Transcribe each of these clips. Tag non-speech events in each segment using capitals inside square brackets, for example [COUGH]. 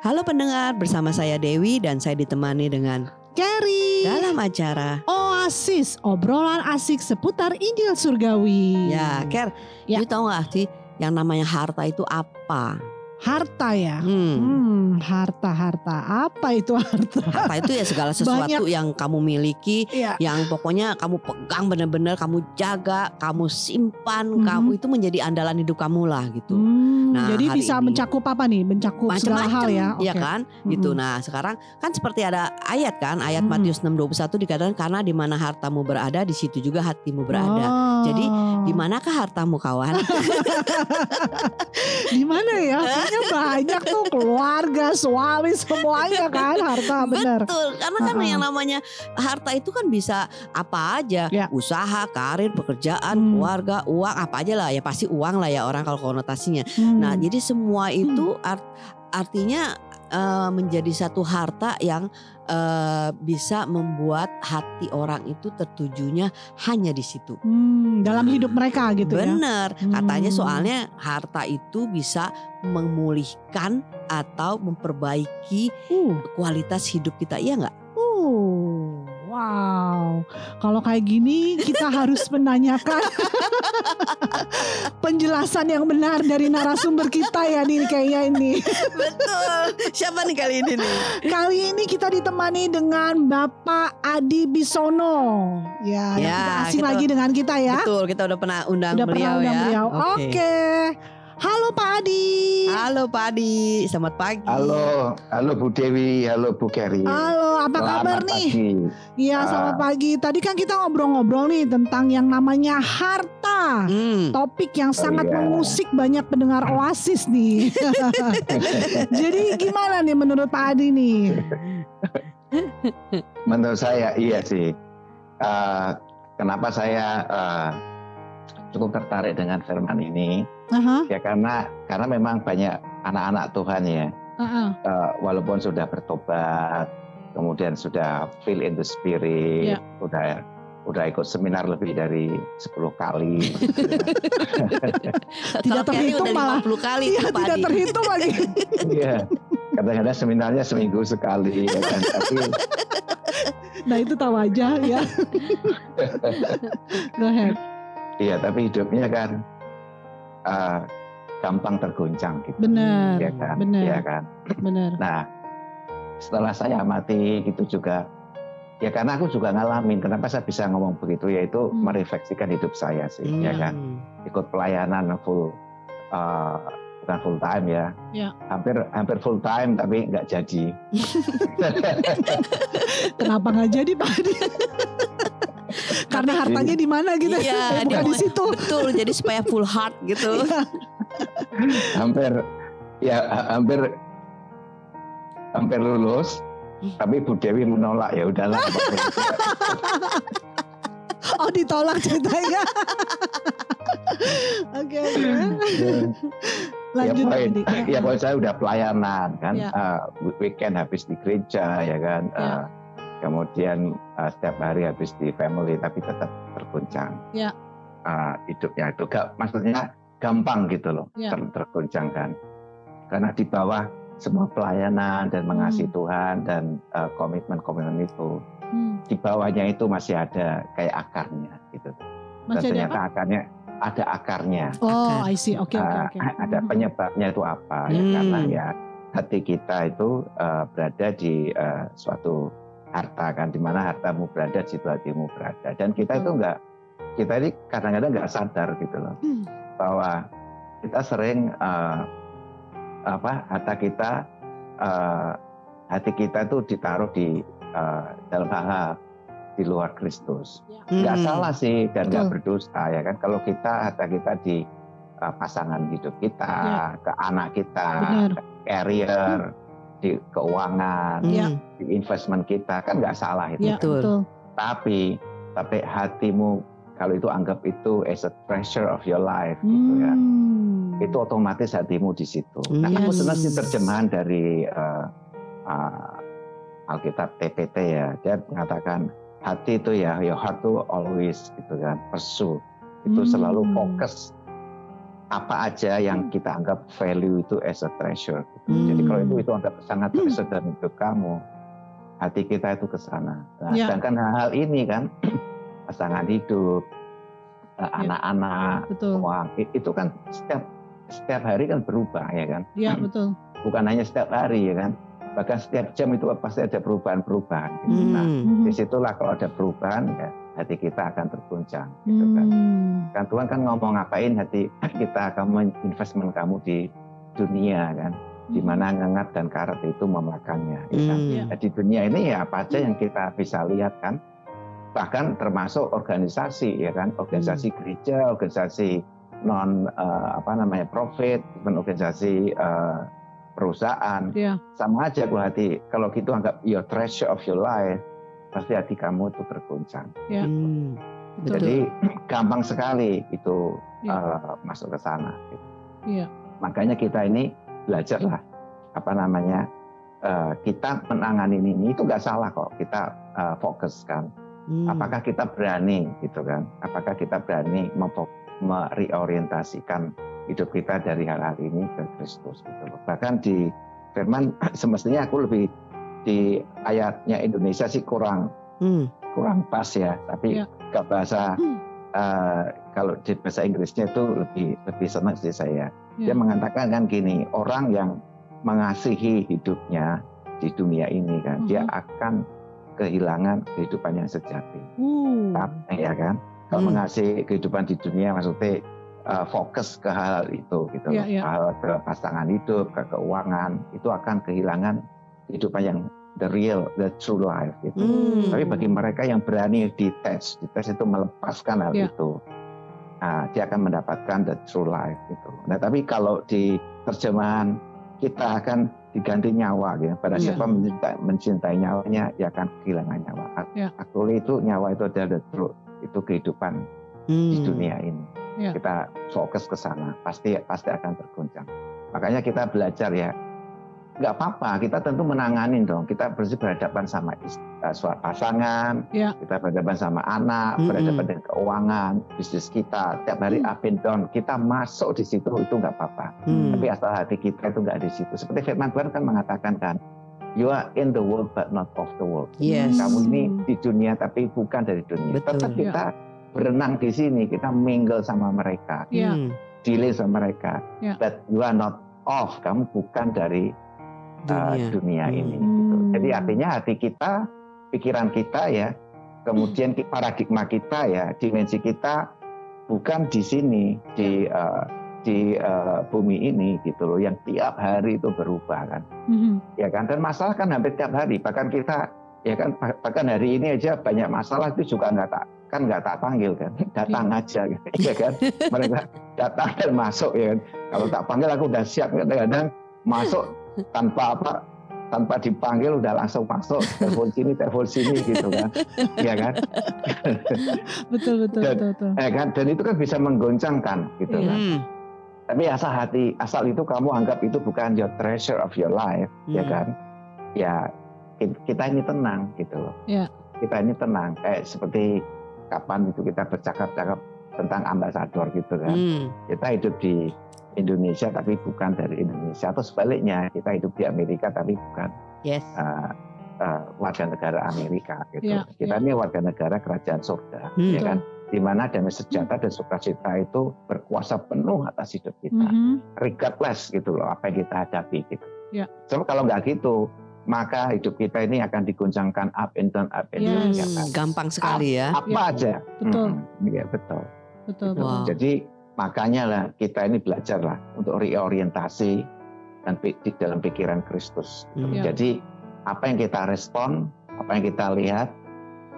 Halo pendengar, bersama saya Dewi dan saya ditemani dengan Carrie dalam acara. Oasis obrolan asik seputar Injil Surgawi. Ya, Ker, Ya. you tahu gak sih yang namanya harta itu apa? Harta ya. Hmm. Hmm, harta harta. Apa itu harta? Harta itu ya segala [LAUGHS] sesuatu yang kamu miliki, Iya. yang pokoknya kamu pegang benar-benar, kamu jaga, kamu simpan, Mhm. kamu itu menjadi andalan hidup kamu lah gitu. Hmm, Nah, jadi bisa ini- mencakup apa nih? Mencakup segala hal ya. Iya Oke. kan? Gitu. Mhm. Nah, sekarang kan seperti ada ayat kan, ayat Mhm. Matius 6:21 dikatakan karena di mana hartamu berada, di situ juga hatimu berada. Oh. Jadi, Di manakah hartamu kawan? [LAUGHS] di mana ya? [LAUGHS] Kayaknya banyak tuh keluarga, suami semuanya kan harta benar. Betul, karena kan Ha-ha. yang namanya harta itu kan bisa apa aja, Ya. usaha, karir, pekerjaan, Hmm. keluarga, uang, apa aja lah ya pasti uang lah ya orang kalau konotasinya. Hmm. Nah, jadi semua itu art- artinya eh, menjadi satu harta yang eh, bisa membuat hati orang itu tertujunya hanya di situ. Hmm, dalam hidup mereka gitu ya. Bener, katanya Hmm. soalnya harta itu bisa memulihkan atau memperbaiki Uh. kualitas hidup kita, iya nggak? Uh, wow. Kalau kayak gini kita harus menanyakan [LAUGHS] penjelasan yang benar dari narasumber kita ya nih kayaknya ini. Betul. Siapa nih kali ini nih? Kali ini kita ditemani dengan Bapak Adi Bisono. Ya, yang Ya, tidak asing kita- lagi dengan kita ya. Betul, kita udah pernah undang Udah beliau pernah undang ya. beliau. Oke. Halo Pak Adi. Halo Pak Adi, selamat pagi. Halo, halo Bu Dewi, halo Bu Keri. Halo, apa Selamat kabar nih? pagi. Iya, selamat Ah. pagi. Tadi kan kita ngobrol-ngobrol nih tentang yang namanya harta. Hmm, Topik yang sangat iya. mengusik banyak pendengar Oasis nih. [LAUGHS] [LAUGHS] Jadi gimana nih menurut Pak Adi nih? Menurut saya iya sih. Eh, kenapa saya eh, cukup tertarik dengan firman ini? Aha, Ya karena karena memang banyak anak-anak Tuhan ya, aha. eh, walaupun sudah bertobat, kemudian sudah feel in the spirit, Ya. udah udah ikut seminar lebih dari 10 kali. [LAUGHS] Kelly terhitung malah. 50 kali Iya, tidak Adi. terhitung lagi. [LAUGHS] Iya. Kadang-kadang seminarnya seminggu sekali ya kan. Tapi Nah, itu tahu aja ya. [LAUGHS] Go ahead. Iya, tapi hidupnya kan eh, gampang tergoncang gitu. Benar, Ya kan? benar. Iya kan? Benar. Nah, setelah saya amati gitu juga ya karena aku juga ngalamin kenapa saya bisa ngomong begitu yaitu Hmm. merefleksikan hidup saya sih Hmm. ya kan ikut pelayanan full eh, bukan full time ya Ya. hampir hampir full time tapi nggak jadi Kenapa nggak jadi Pak? [LAUGHS] Karena hartanya di mana gitu? Iya, [LAUGHS] Bukan di situ. Betul, jadi supaya full heart gitu. [LAUGHS] Iya. hampir ya ha- hampir hampir lulus Hmm. tapi Bu Dewi menolak ya udahlah [LAUGHS] Oh ditolak ceritanya. Oke oke. Lanjut ya, Pak poin, Adi. ya poin saya udah pelayanan kan Ya. eh, weekend habis di gereja ya kan Ya. eh, kemudian eh, setiap hari habis di family tapi tetap tergoncang Ya. Eh, hidupnya itu gak maksudnya gampang gitu loh Ya. ter- tergoncang kan karena di bawah semua pelayanan dan mengasihi Hmm. Tuhan dan eh, komitmen-komitmen itu Hmm, di bawahnya itu masih ada kayak akarnya gitu Masih dan ada ternyata apa? akarnya ada akarnya Oh, Akar. I see. Oke oke Uh, oke. ada penyebabnya itu apa ya Hmm. karena ya hati kita itu uh, berada di uh, suatu harta kan di mana hartamu berada di situ hatimu berada dan kita itu enggak kita ini kadang-kadang nggak sadar gitu loh Hmm. bahwa kita sering uh, apa harta kita uh, hati kita itu ditaruh di uh, dalam hal di luar Kristus nggak Hmm. salah sih dan nggak berdosa ya kan kalau kita harta kita di uh, pasangan hidup kita ke anak kita Ya. Benar. ke career di keuangan Hmm. Ya. di investment kita kan nggak salah itu Ya, Betul. betul. tapi tapi hatimu kalau itu anggap itu as a treasure of your life gitu ya Hmm. itu otomatis hatimu di situ. Nah, aku Yes. senang sih terjemahan dari uh, uh, Alkitab TPT ya. Dia mengatakan hati itu ya, your heart to always gitu kan, pursue. Itu Hmm. selalu fokus apa aja yang kita anggap value itu as a treasure. gitu. Hmm. Jadi kalau itu itu anggap sangat treasure dalam hidup kamu, hati kita itu ke sana. Nah, Ya. sedangkan hal-hal ini kan [CLEARS THROAT] pasangan hidup, eh, Ya. anak-anak, Betul. uang i- itu kan setiap setiap hari kan berubah ya kan. Ya [CLEARS THROAT] betul. Bukan hanya setiap hari ya kan. Bahkan setiap jam itu pasti ada perubahan-perubahan. Gitu. Nah, Hmm. di situlah kalau ada perubahan ya hati kita akan terguncang gitu kan. Hmm. Kan Tuhan kan ngomong ngapain hati [CLEARS THROAT] kita kamu investment kamu di dunia kan, di mana ngengat dan karat itu memakannya. ya kan. Hmm. Ya. Nah, di dunia ini ya apa aja yang kita bisa lihat kan, bahkan termasuk organisasi ya kan, organisasi gereja, organisasi non eh, apa namanya profit, organisasi eh, perusahaan, Ya. sama aja kalau hati kalau gitu anggap your treasure of your life, pasti hati kamu itu terguncang. Ya. Hmm. Betul. Jadi [CLEARS THROAT] gampang sekali itu Ya. eh, masuk ke sana. gitu. Iya. Makanya kita ini belajarlah apa namanya eh, kita menangani ini itu nggak salah kok kita eh, fokus kan. Hmm. Apakah kita berani gitu kan? Apakah kita berani mereorientasikan hidup kita dari hal-hal ini ke Kristus gitu loh. Bahkan di firman [CLEARS THROAT] semestinya aku lebih di ayatnya Indonesia sih kurang Hmm. kurang pas ya, tapi Ya. ke bahasa Hmm. eh, kalau di bahasa Inggrisnya itu lebih lebih senang sih saya. Dia Ya. mengatakan kan gini, orang yang mengasihi hidupnya di dunia ini kan, dia Mhm. akan kehilangan kehidupan yang sejati. Uh. Tapi ya kan, kalau Hmm. mengasihi kehidupan di dunia maksudnya eh, fokus ke hal itu gitu, Ya, ya. hal ke pasangan hidup, ke keuangan, itu akan kehilangan kehidupan yang the real, the true life gitu. Hmm. Tapi bagi mereka yang berani detach, detach itu melepaskan hal Ya. itu, nah, dia akan mendapatkan the true life gitu. Nah, tapi kalau di terjemahan kita akan diganti nyawa gitu. Pada Ya. siapa mencintai, mencintai nyawanya, dia akan kehilangan nyawa. Ya. Actually itu nyawa itu adalah the truth, itu kehidupan di Hmm. dunia ini. Ya. Kita fokus ke sana, pasti pasti akan terguncang. Makanya kita belajar ya, nggak apa-apa. Kita tentu menangani dong. Kita berhadapan sama suatu pasangan, Ya. kita berhadapan sama anak, Mm-mm. berhadapan dengan keuangan, bisnis kita. Tiap hari Mm. up and down, kita masuk di situ itu nggak apa-apa. Hmm. Tapi asal hati kita itu nggak di situ. Seperti firman Tuhan kan mengatakan kan, you are in the world but not of the world. Yes. Kamu ini di dunia tapi bukan dari dunia. Betul. Tetap kita berenang di sini, kita mingle sama mereka, Ya. Hmm. dealing sama mereka. Ya. But you are not off, kamu bukan dari uh, Dunia. dunia Hmm. ini. Gitu. Jadi Hmm. artinya hati kita, pikiran kita ya, kemudian paradigma kita ya, dimensi kita bukan di sini di uh, di uh, bumi ini gitu loh, yang tiap hari itu berubah kan, Mhm. ya kan. Dan masalah kan hampir tiap hari, bahkan kita ya kan bah- bahkan hari ini aja banyak masalah itu juga nggak tak kan nggak tak panggil kan [LAUGHS] datang aja ya kan mereka [LAUGHS] datang dan masuk ya kan kalau tak panggil aku udah siap kadang-kadang masuk tanpa apa tanpa dipanggil udah langsung masuk telepon sini telepon sini gitu kan [LAUGHS] ya kan Betul betul Dan- betul betul. eh kan dan itu kan bisa menggoncangkan gitu Iya. kan Hmm. tapi asal hati asal itu kamu anggap itu bukan your treasure of your life ya Hmm. kan ya ki- kita ini tenang gitu loh Ya. kita ini tenang kayak seperti kapan itu kita bercakap-cakap tentang ambasador gitu kan Hmm. kita hidup di Indonesia tapi bukan dari Indonesia atau sebaliknya kita hidup di Amerika tapi bukan Yes. uh, uh, warga negara Amerika gitu Ya, kita ya. ini warga negara kerajaan surga Hmm. ya kan di mana damai sejahtera dan sukacita itu berkuasa penuh atas hidup kita Mhm. regardless gitu loh apa yang kita hadapi gitu. Ya. Sebab kalau nggak gitu, maka hidup kita ini akan diguncangkan up and down, up and down. Yes. ya kan? Hmm, gampang sekali ya. Apa Ya. aja. Betul. Mm, Iya betul. Betul Gitu. betul. Wow. Jadi makanya lah kita ini belajar lah untuk reorientasi dan di dalam pikiran Kristus. Hmm. Jadi apa yang kita respon, apa yang kita lihat,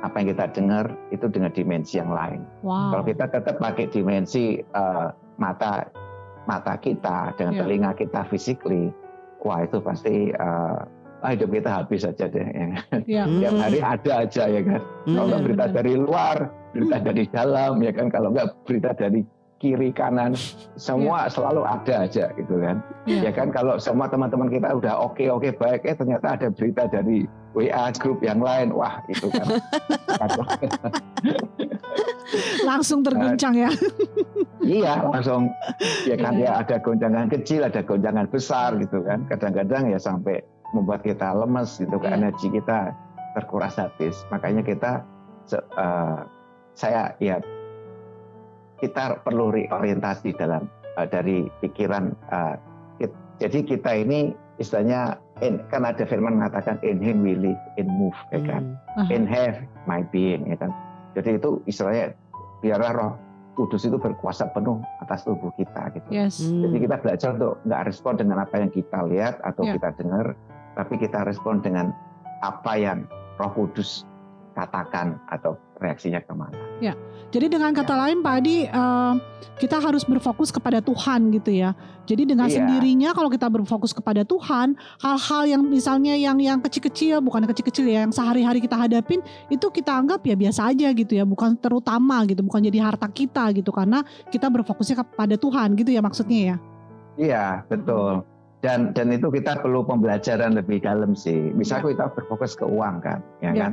apa yang kita dengar itu dengan dimensi yang lain. Wow. Kalau kita tetap pakai dimensi eh, mata mata kita dengan Ya. telinga kita physically, wah itu pasti eh, ah, hidup kita habis saja deh. Ya. Hmm. [LAUGHS] Tiap hari ada aja ya kan. Kalau nggak Benar, berita dari luar, berita dari dalam ya kan. Kalau nggak berita dari kiri kanan semua selalu ada aja gitu kan Iya. ya kan kalau semua teman-teman kita udah oke oke baik eh ternyata ada berita dari WA grup yang lain wah itu kan [LAUGHS] Langsung terguncang ya. [LAUGHS] iya langsung ya kan Iya. ya ada gonjangan kecil ada gonjangan besar gitu kan kadang-kadang ya sampai membuat kita lemes gitu kan Iya. energi kita terkuras habis makanya kita eh, saya ya kita perlu reorientasi dalam eh, dari pikiran eh, kit- jadi kita ini istilahnya in, kan ada firman mengatakan in him we live in move ya kan Hmm. in have my being ya kan. Jadi itu istilahnya biarlah roh kudus itu berkuasa penuh atas tubuh kita gitu. Yes. Hmm. Jadi kita belajar untuk nggak respon dengan apa yang kita lihat atau Ya. kita dengar, tapi kita respon dengan apa yang roh kudus katakan atau reaksinya ke mana. Jadi dengan kata lain Pak Adi, eh, kita harus berfokus kepada Tuhan gitu ya. Jadi dengan Iya. sendirinya kalau kita berfokus kepada Tuhan, hal-hal yang misalnya yang yang kecil-kecil, bukan kecil-kecil ya, yang sehari-hari kita hadapin itu kita anggap ya biasa aja gitu ya, bukan terutama gitu, bukan jadi harta kita gitu karena kita berfokusnya kepada Tuhan gitu ya maksudnya ya. Iya betul. Dan dan itu kita perlu pembelajaran lebih dalam sih. Misalnya kita berfokus ke uang kan, ya Ya. kan.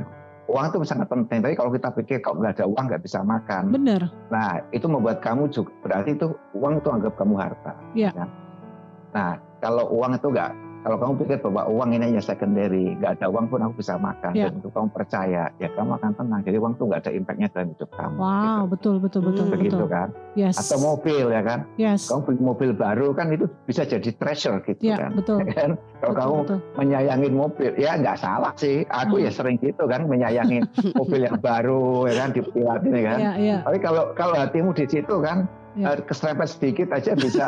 Uang itu sangat penting. Tapi kalau kita pikir kalau nggak ada uang nggak bisa makan, Bener. Nah, itu membuat kamu juga berarti itu uang itu anggap kamu harta. Iya. kan? Nah, kalau uang itu enggak, kalau kamu pikir bahwa uang ini hanya secondary, nggak ada uang pun aku bisa makan, Iya. dan untuk kamu percaya, ya kamu akan tenang. Jadi uang itu nggak ada impactnya dalam hidup kamu. Wow, gitu. betul betul betul Hmm. Begitu betul. kan? Yes. Atau mobil ya kan? Yes. Kamu beli mobil baru kan itu bisa jadi treasure gitu Ya, kan? betul. [LAUGHS] Ya kan? Kalau Betul, kamu betul. menyayangin mobil, ya nggak salah sih. Aku Hmm. ya sering gitu kan, menyayangin [LAUGHS] mobil yang baru, ya kan, dipilatin ya kan. Iya, iya. Tapi kalau kalau hatimu di situ kan Ya. keserempet sedikit aja bisa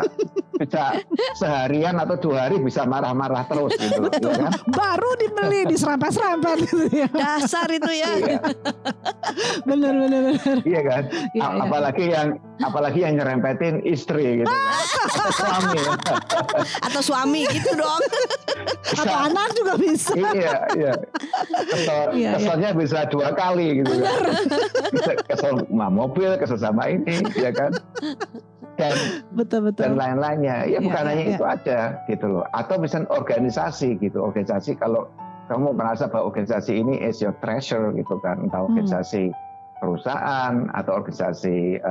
bisa seharian atau dua hari bisa marah-marah terus gitu loh, ya kan? Baru dibeli diserempet-serempet gitu ya. Dasar itu ya. Bener bener bener. iya kan? Iya, A- iya. Apalagi yang apalagi yang nyerempetin istri gitu kan. Atau suami. [LAUGHS] Atau suami gitu dong. [LAUGHS] Atau anak juga bisa. iya, iya. Kesel, Iya, iya. keselnya bisa dua kali gitu kan. Bisa kesel sama mobil, kesel sama ini, ya kan? Dan Betul betul. dan lain-lainnya. Ya Iya, bukan iya, hanya iya. itu aja gitu loh. Atau misalnya organisasi gitu. Organisasi kalau kamu merasa bahwa organisasi ini is your treasure gitu kan. Entah Hmm. organisasi perusahaan atau organisasi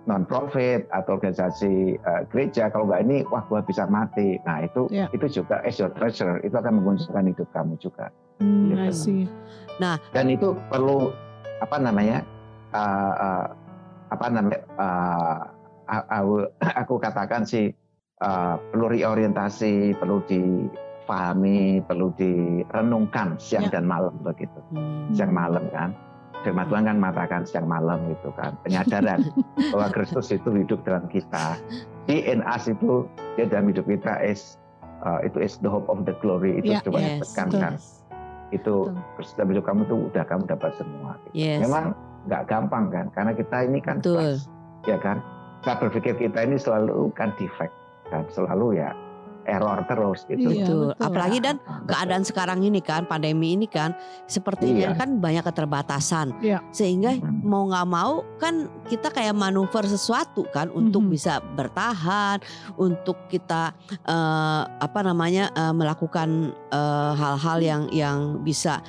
eh, non-profit atau organisasi eh, gereja. Kalau nggak ini, wah gua bisa mati. Nah itu Iya. itu juga is your treasure. Itu akan menguntungkan hidup kamu juga. Hmm, Gitu. I see. Dan itu perlu apa namanya? eh, eh, apa namanya? eh, a- aku, [LAUGHS] aku katakan sih eh, perlu reorientasi, perlu difahami, perlu direnungkan siang Ya. dan malam begitu. Hmm. Siang malam kan. Firman Tuhan kan mengatakan siang malam gitu kan. Penyadaran [LAUGHS] bahwa Kristus itu hidup dalam kita. Di in us itu dia dalam hidup kita is eh, itu is the hope of the glory itu Ya, coba yes, tekankan. Itu Kristus dalam hidup kamu tuh udah kamu dapat semua. gitu. Yes. Memang nggak gampang kan, karena kita ini kan Betul. ya kan. Saya berpikir kita ini selalu kan defect kan, selalu ya error terus gitu. Iya, Betul. Apalagi dan Nah, keadaan sekarang ini kan pandemi ini kan sepertinya Iya. kan banyak keterbatasan Iya. sehingga mau nggak mau kan kita kayak manuver sesuatu kan untuk bisa bertahan untuk kita eh, apa namanya eh, melakukan eh, hal-hal yang yang bisa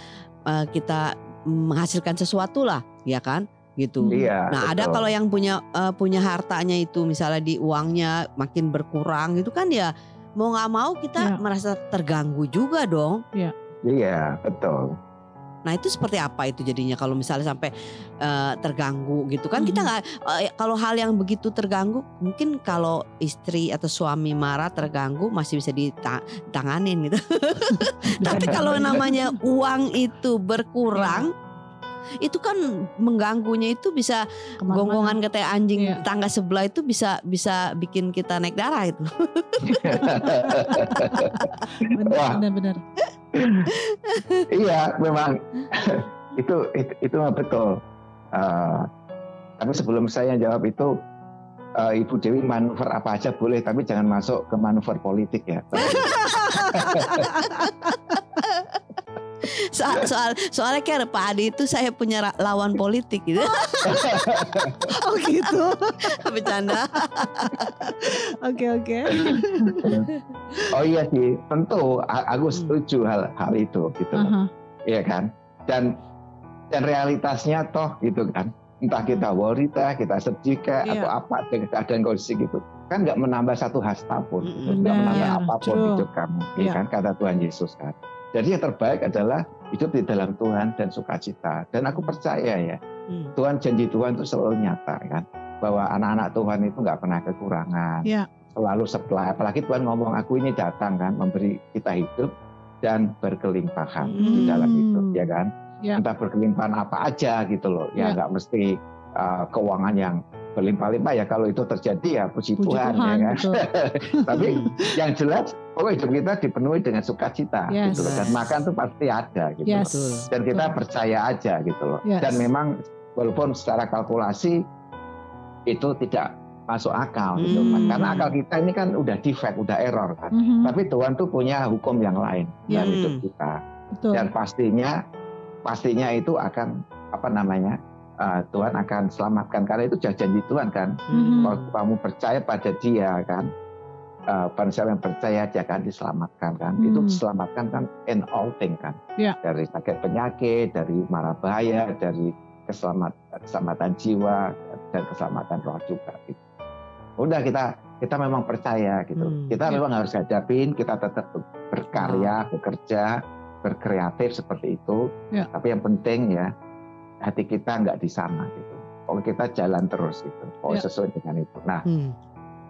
eh, kita menghasilkan sesuatu lah ya kan gitu. Iya. Nah, ada betul. kalau yang punya eh, punya hartanya itu misalnya di uangnya makin berkurang itu kan ya mau nggak mau kita Ya. merasa terganggu juga dong. Iya, betul. Nah, itu seperti apa itu jadinya kalau misalnya sampai eh, terganggu gitu kan kita Mhm. nggak eh, kalau hal yang begitu terganggu mungkin kalau istri atau suami marah terganggu masih bisa ditanganin gitu. [LAUGHS] Tapi kalau namanya uang itu berkurang itu kan mengganggunya itu bisa gonggongan kayak anjing Iya. tangga sebelah itu bisa bisa bikin kita naik darah itu. Benar, benar, benar. iya, memang itu itu, itu memang betul. Eh, tapi sebelum saya jawab itu, eh, Ibu Dewi manuver apa aja boleh, tapi jangan masuk ke manuver politik ya. [LAUGHS] soal, soal soalnya kayak Pak Adi itu saya punya lawan politik gitu. [LAUGHS] Oh gitu. [LAUGHS] Bercanda. Oke oke. [LAUGHS] Oh iya sih, tentu aku Hmm. setuju hal hal itu gitu. loh. Aha. Iya kan? Dan dan realitasnya toh gitu kan. Entah kita worry kah, kita sedih kah, Iya. atau apa dengan keadaan kondisi gitu. Kan nggak menambah satu hasta pun, gitu. nggak Benar, menambah apa pun true. hidup kamu, ya Iya. kan? Kata Tuhan Yesus kan. Jadi yang terbaik adalah hidup di dalam Tuhan dan sukacita. Dan aku percaya ya, Hmm. Tuhan janji Tuhan itu selalu nyata kan. Bahwa anak-anak Tuhan itu nggak pernah kekurangan. Iya. Selalu supply. Apalagi Tuhan ngomong, aku ini datang kan, memberi kita hidup dan berkelimpahan di Hmm. dalam hidup, ya kan? Ya. Entah berkelimpahan apa aja gitu loh. Ya Ya. nggak mesti uh, keuangan yang berlimpah-limpah ya. Kalau itu terjadi ya puji, Puji Tuhan, Tuhan, ya kan. [LAUGHS] Tapi yang jelas, pokoknya hidup kita dipenuhi dengan sukacita Yes. gitu loh. Dan makan tuh pasti ada gitu loh Yes. Dan kita Betul. percaya aja gitu loh. Yes. Dan memang walaupun secara kalkulasi itu tidak masuk akal gitu Hmm. Mas. Karena akal kita ini kan udah defect, udah error kan. Mhm. Tapi Tuhan tuh punya hukum yang lain Ya. dalam hidup Hmm. kita. Betul. Dan pastinya pastinya itu akan apa namanya? uh, Tuhan akan selamatkan karena itu janji Tuhan kan. Mhm. Kalau kamu percaya pada Dia kan, uh, barang siapa yang percaya dia akan diselamatkan kan. Itu Hmm. diselamatkan kan in all thing kan. Ya. Dari sakit penyakit, dari mara bahaya, dari keselamat, keselamatan jiwa dan keselamatan roh juga. Gitu. Udah kita kita memang percaya gitu. Hmm. Kita Ya. memang harus hadapin, kita tetap berkarya, bekerja, berkreatif seperti itu. Ya. Tapi yang penting ya hati kita nggak di sana gitu. Kalau kita jalan terus gitu, kalau Ya. sesuai dengan itu. Nah, Hmm.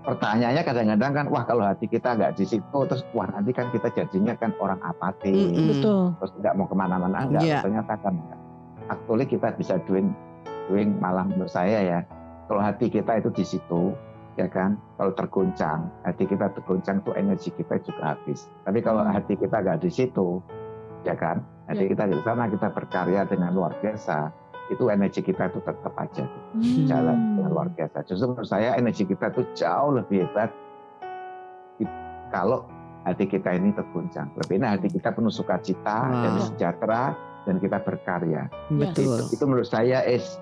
Pertanyaannya kadang-kadang kan, wah kalau hati kita nggak di situ, terus wah nanti kan kita jadinya kan orang apatis, Mm-mm. Betul. terus nggak mau ke mana-mana, enggak. Iya. Ternyata kan. Actually kita bisa doing, doing malah menurut saya ya, kalau hati kita itu di situ, ya kan, kalau terguncang, hati kita terguncang tuh energi kita juga habis. Tapi kalau Hmm. hati kita nggak di situ, ya kan, hati Ya. kita di sana kita berkarya dengan luar biasa, itu energi kita itu tetap aja Hmm. jalan dengan luar biasa. Justru menurut saya energi kita itu jauh lebih hebat kalau hati kita ini terguncang. Lebih enak hati kita penuh sukacita Wow. dan sejahtera dan kita berkarya. Yes. Betul. Itu, itu menurut saya is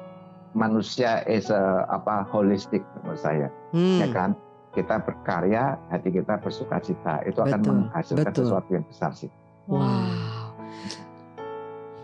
manusia is a, apa holistik menurut saya, Hmm. ya kan? Kita berkarya, hati kita bersukacita. Itu akan Betul, menghasilkan betul. sesuatu yang besar sih. Wow.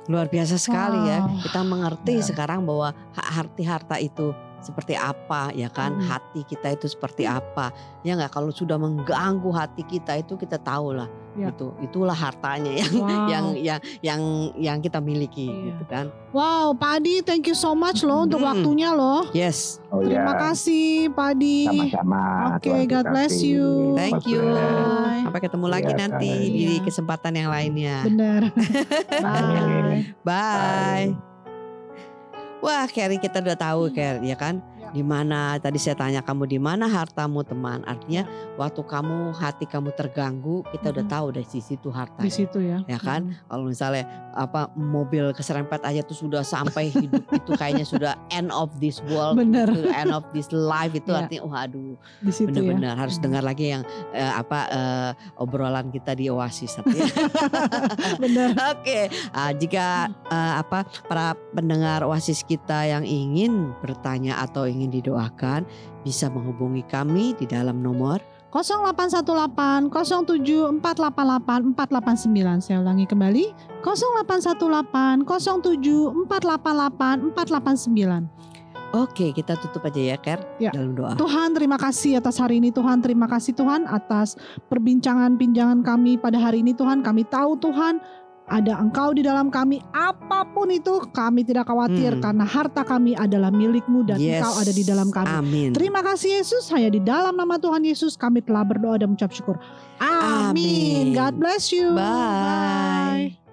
Luar biasa sekali ya. Wow. Kita mengerti Ya. sekarang bahwa hak arti harta itu seperti apa ya kan? Hmm. Hati kita itu seperti apa? Ya nggak kalau sudah mengganggu hati kita itu kita tahu lah. Ya. Itu itulah hartanya yang Wow. yang yang yang yang kita miliki Iya. gitu kan. Wow, Pak Adi, thank you so much loh untuk Hmm. waktunya loh. Yes. Oh Terima ya, kasih Pak Adi. sama-sama. Oke, Tuhan God bless you. Thank you. bless. Sampai ketemu lagi Iya, nanti bye. di Iya. kesempatan yang lainnya. Benar. [LAUGHS] Amin. Bye. Bye. Wah, Carrie kita udah tahu, Carrie, ya kan? Ya. Di mana tadi saya tanya kamu di mana hartamu, teman? Artinya waktu kamu hati kamu terganggu, kita udah Mhm. tahu dari sisi itu harta. Di situ ya. Ya kan? Hmm. Kalau misalnya apa mobil keserempet aja tuh sudah sampai hidup itu kayaknya sudah end of this world, Bener. itu end of this life itu Ya. artinya waduh Di situ ya. benar-benar harus Hmm. dengar lagi yang eh, apa eh, obrolan kita di Oasis artinya. [LAUGHS] Benar. Oke, ah, jika eh, apa para pendengar Oasis kita yang ingin bertanya atau ingin didoakan bisa menghubungi kami di dalam nomor 0818 07 488 489 saya ulangi kembali 0818 07 488 489 Oke, kita tutup aja ya, Ker, Ya. dalam doa. Tuhan terima kasih atas hari ini Tuhan terima kasih Tuhan atas perbincangan-pinjangan kami pada hari ini Tuhan kami tahu Tuhan ada engkau di dalam kami apa pun itu kami tidak khawatir Hmm. karena harta kami adalah milikmu dan Yes. engkau ada di dalam kami Amin. Terima kasih Yesus, hanya di dalam nama Tuhan Yesus kami telah berdoa dan mengucap syukur. Amin. Amin. God bless you. Bye.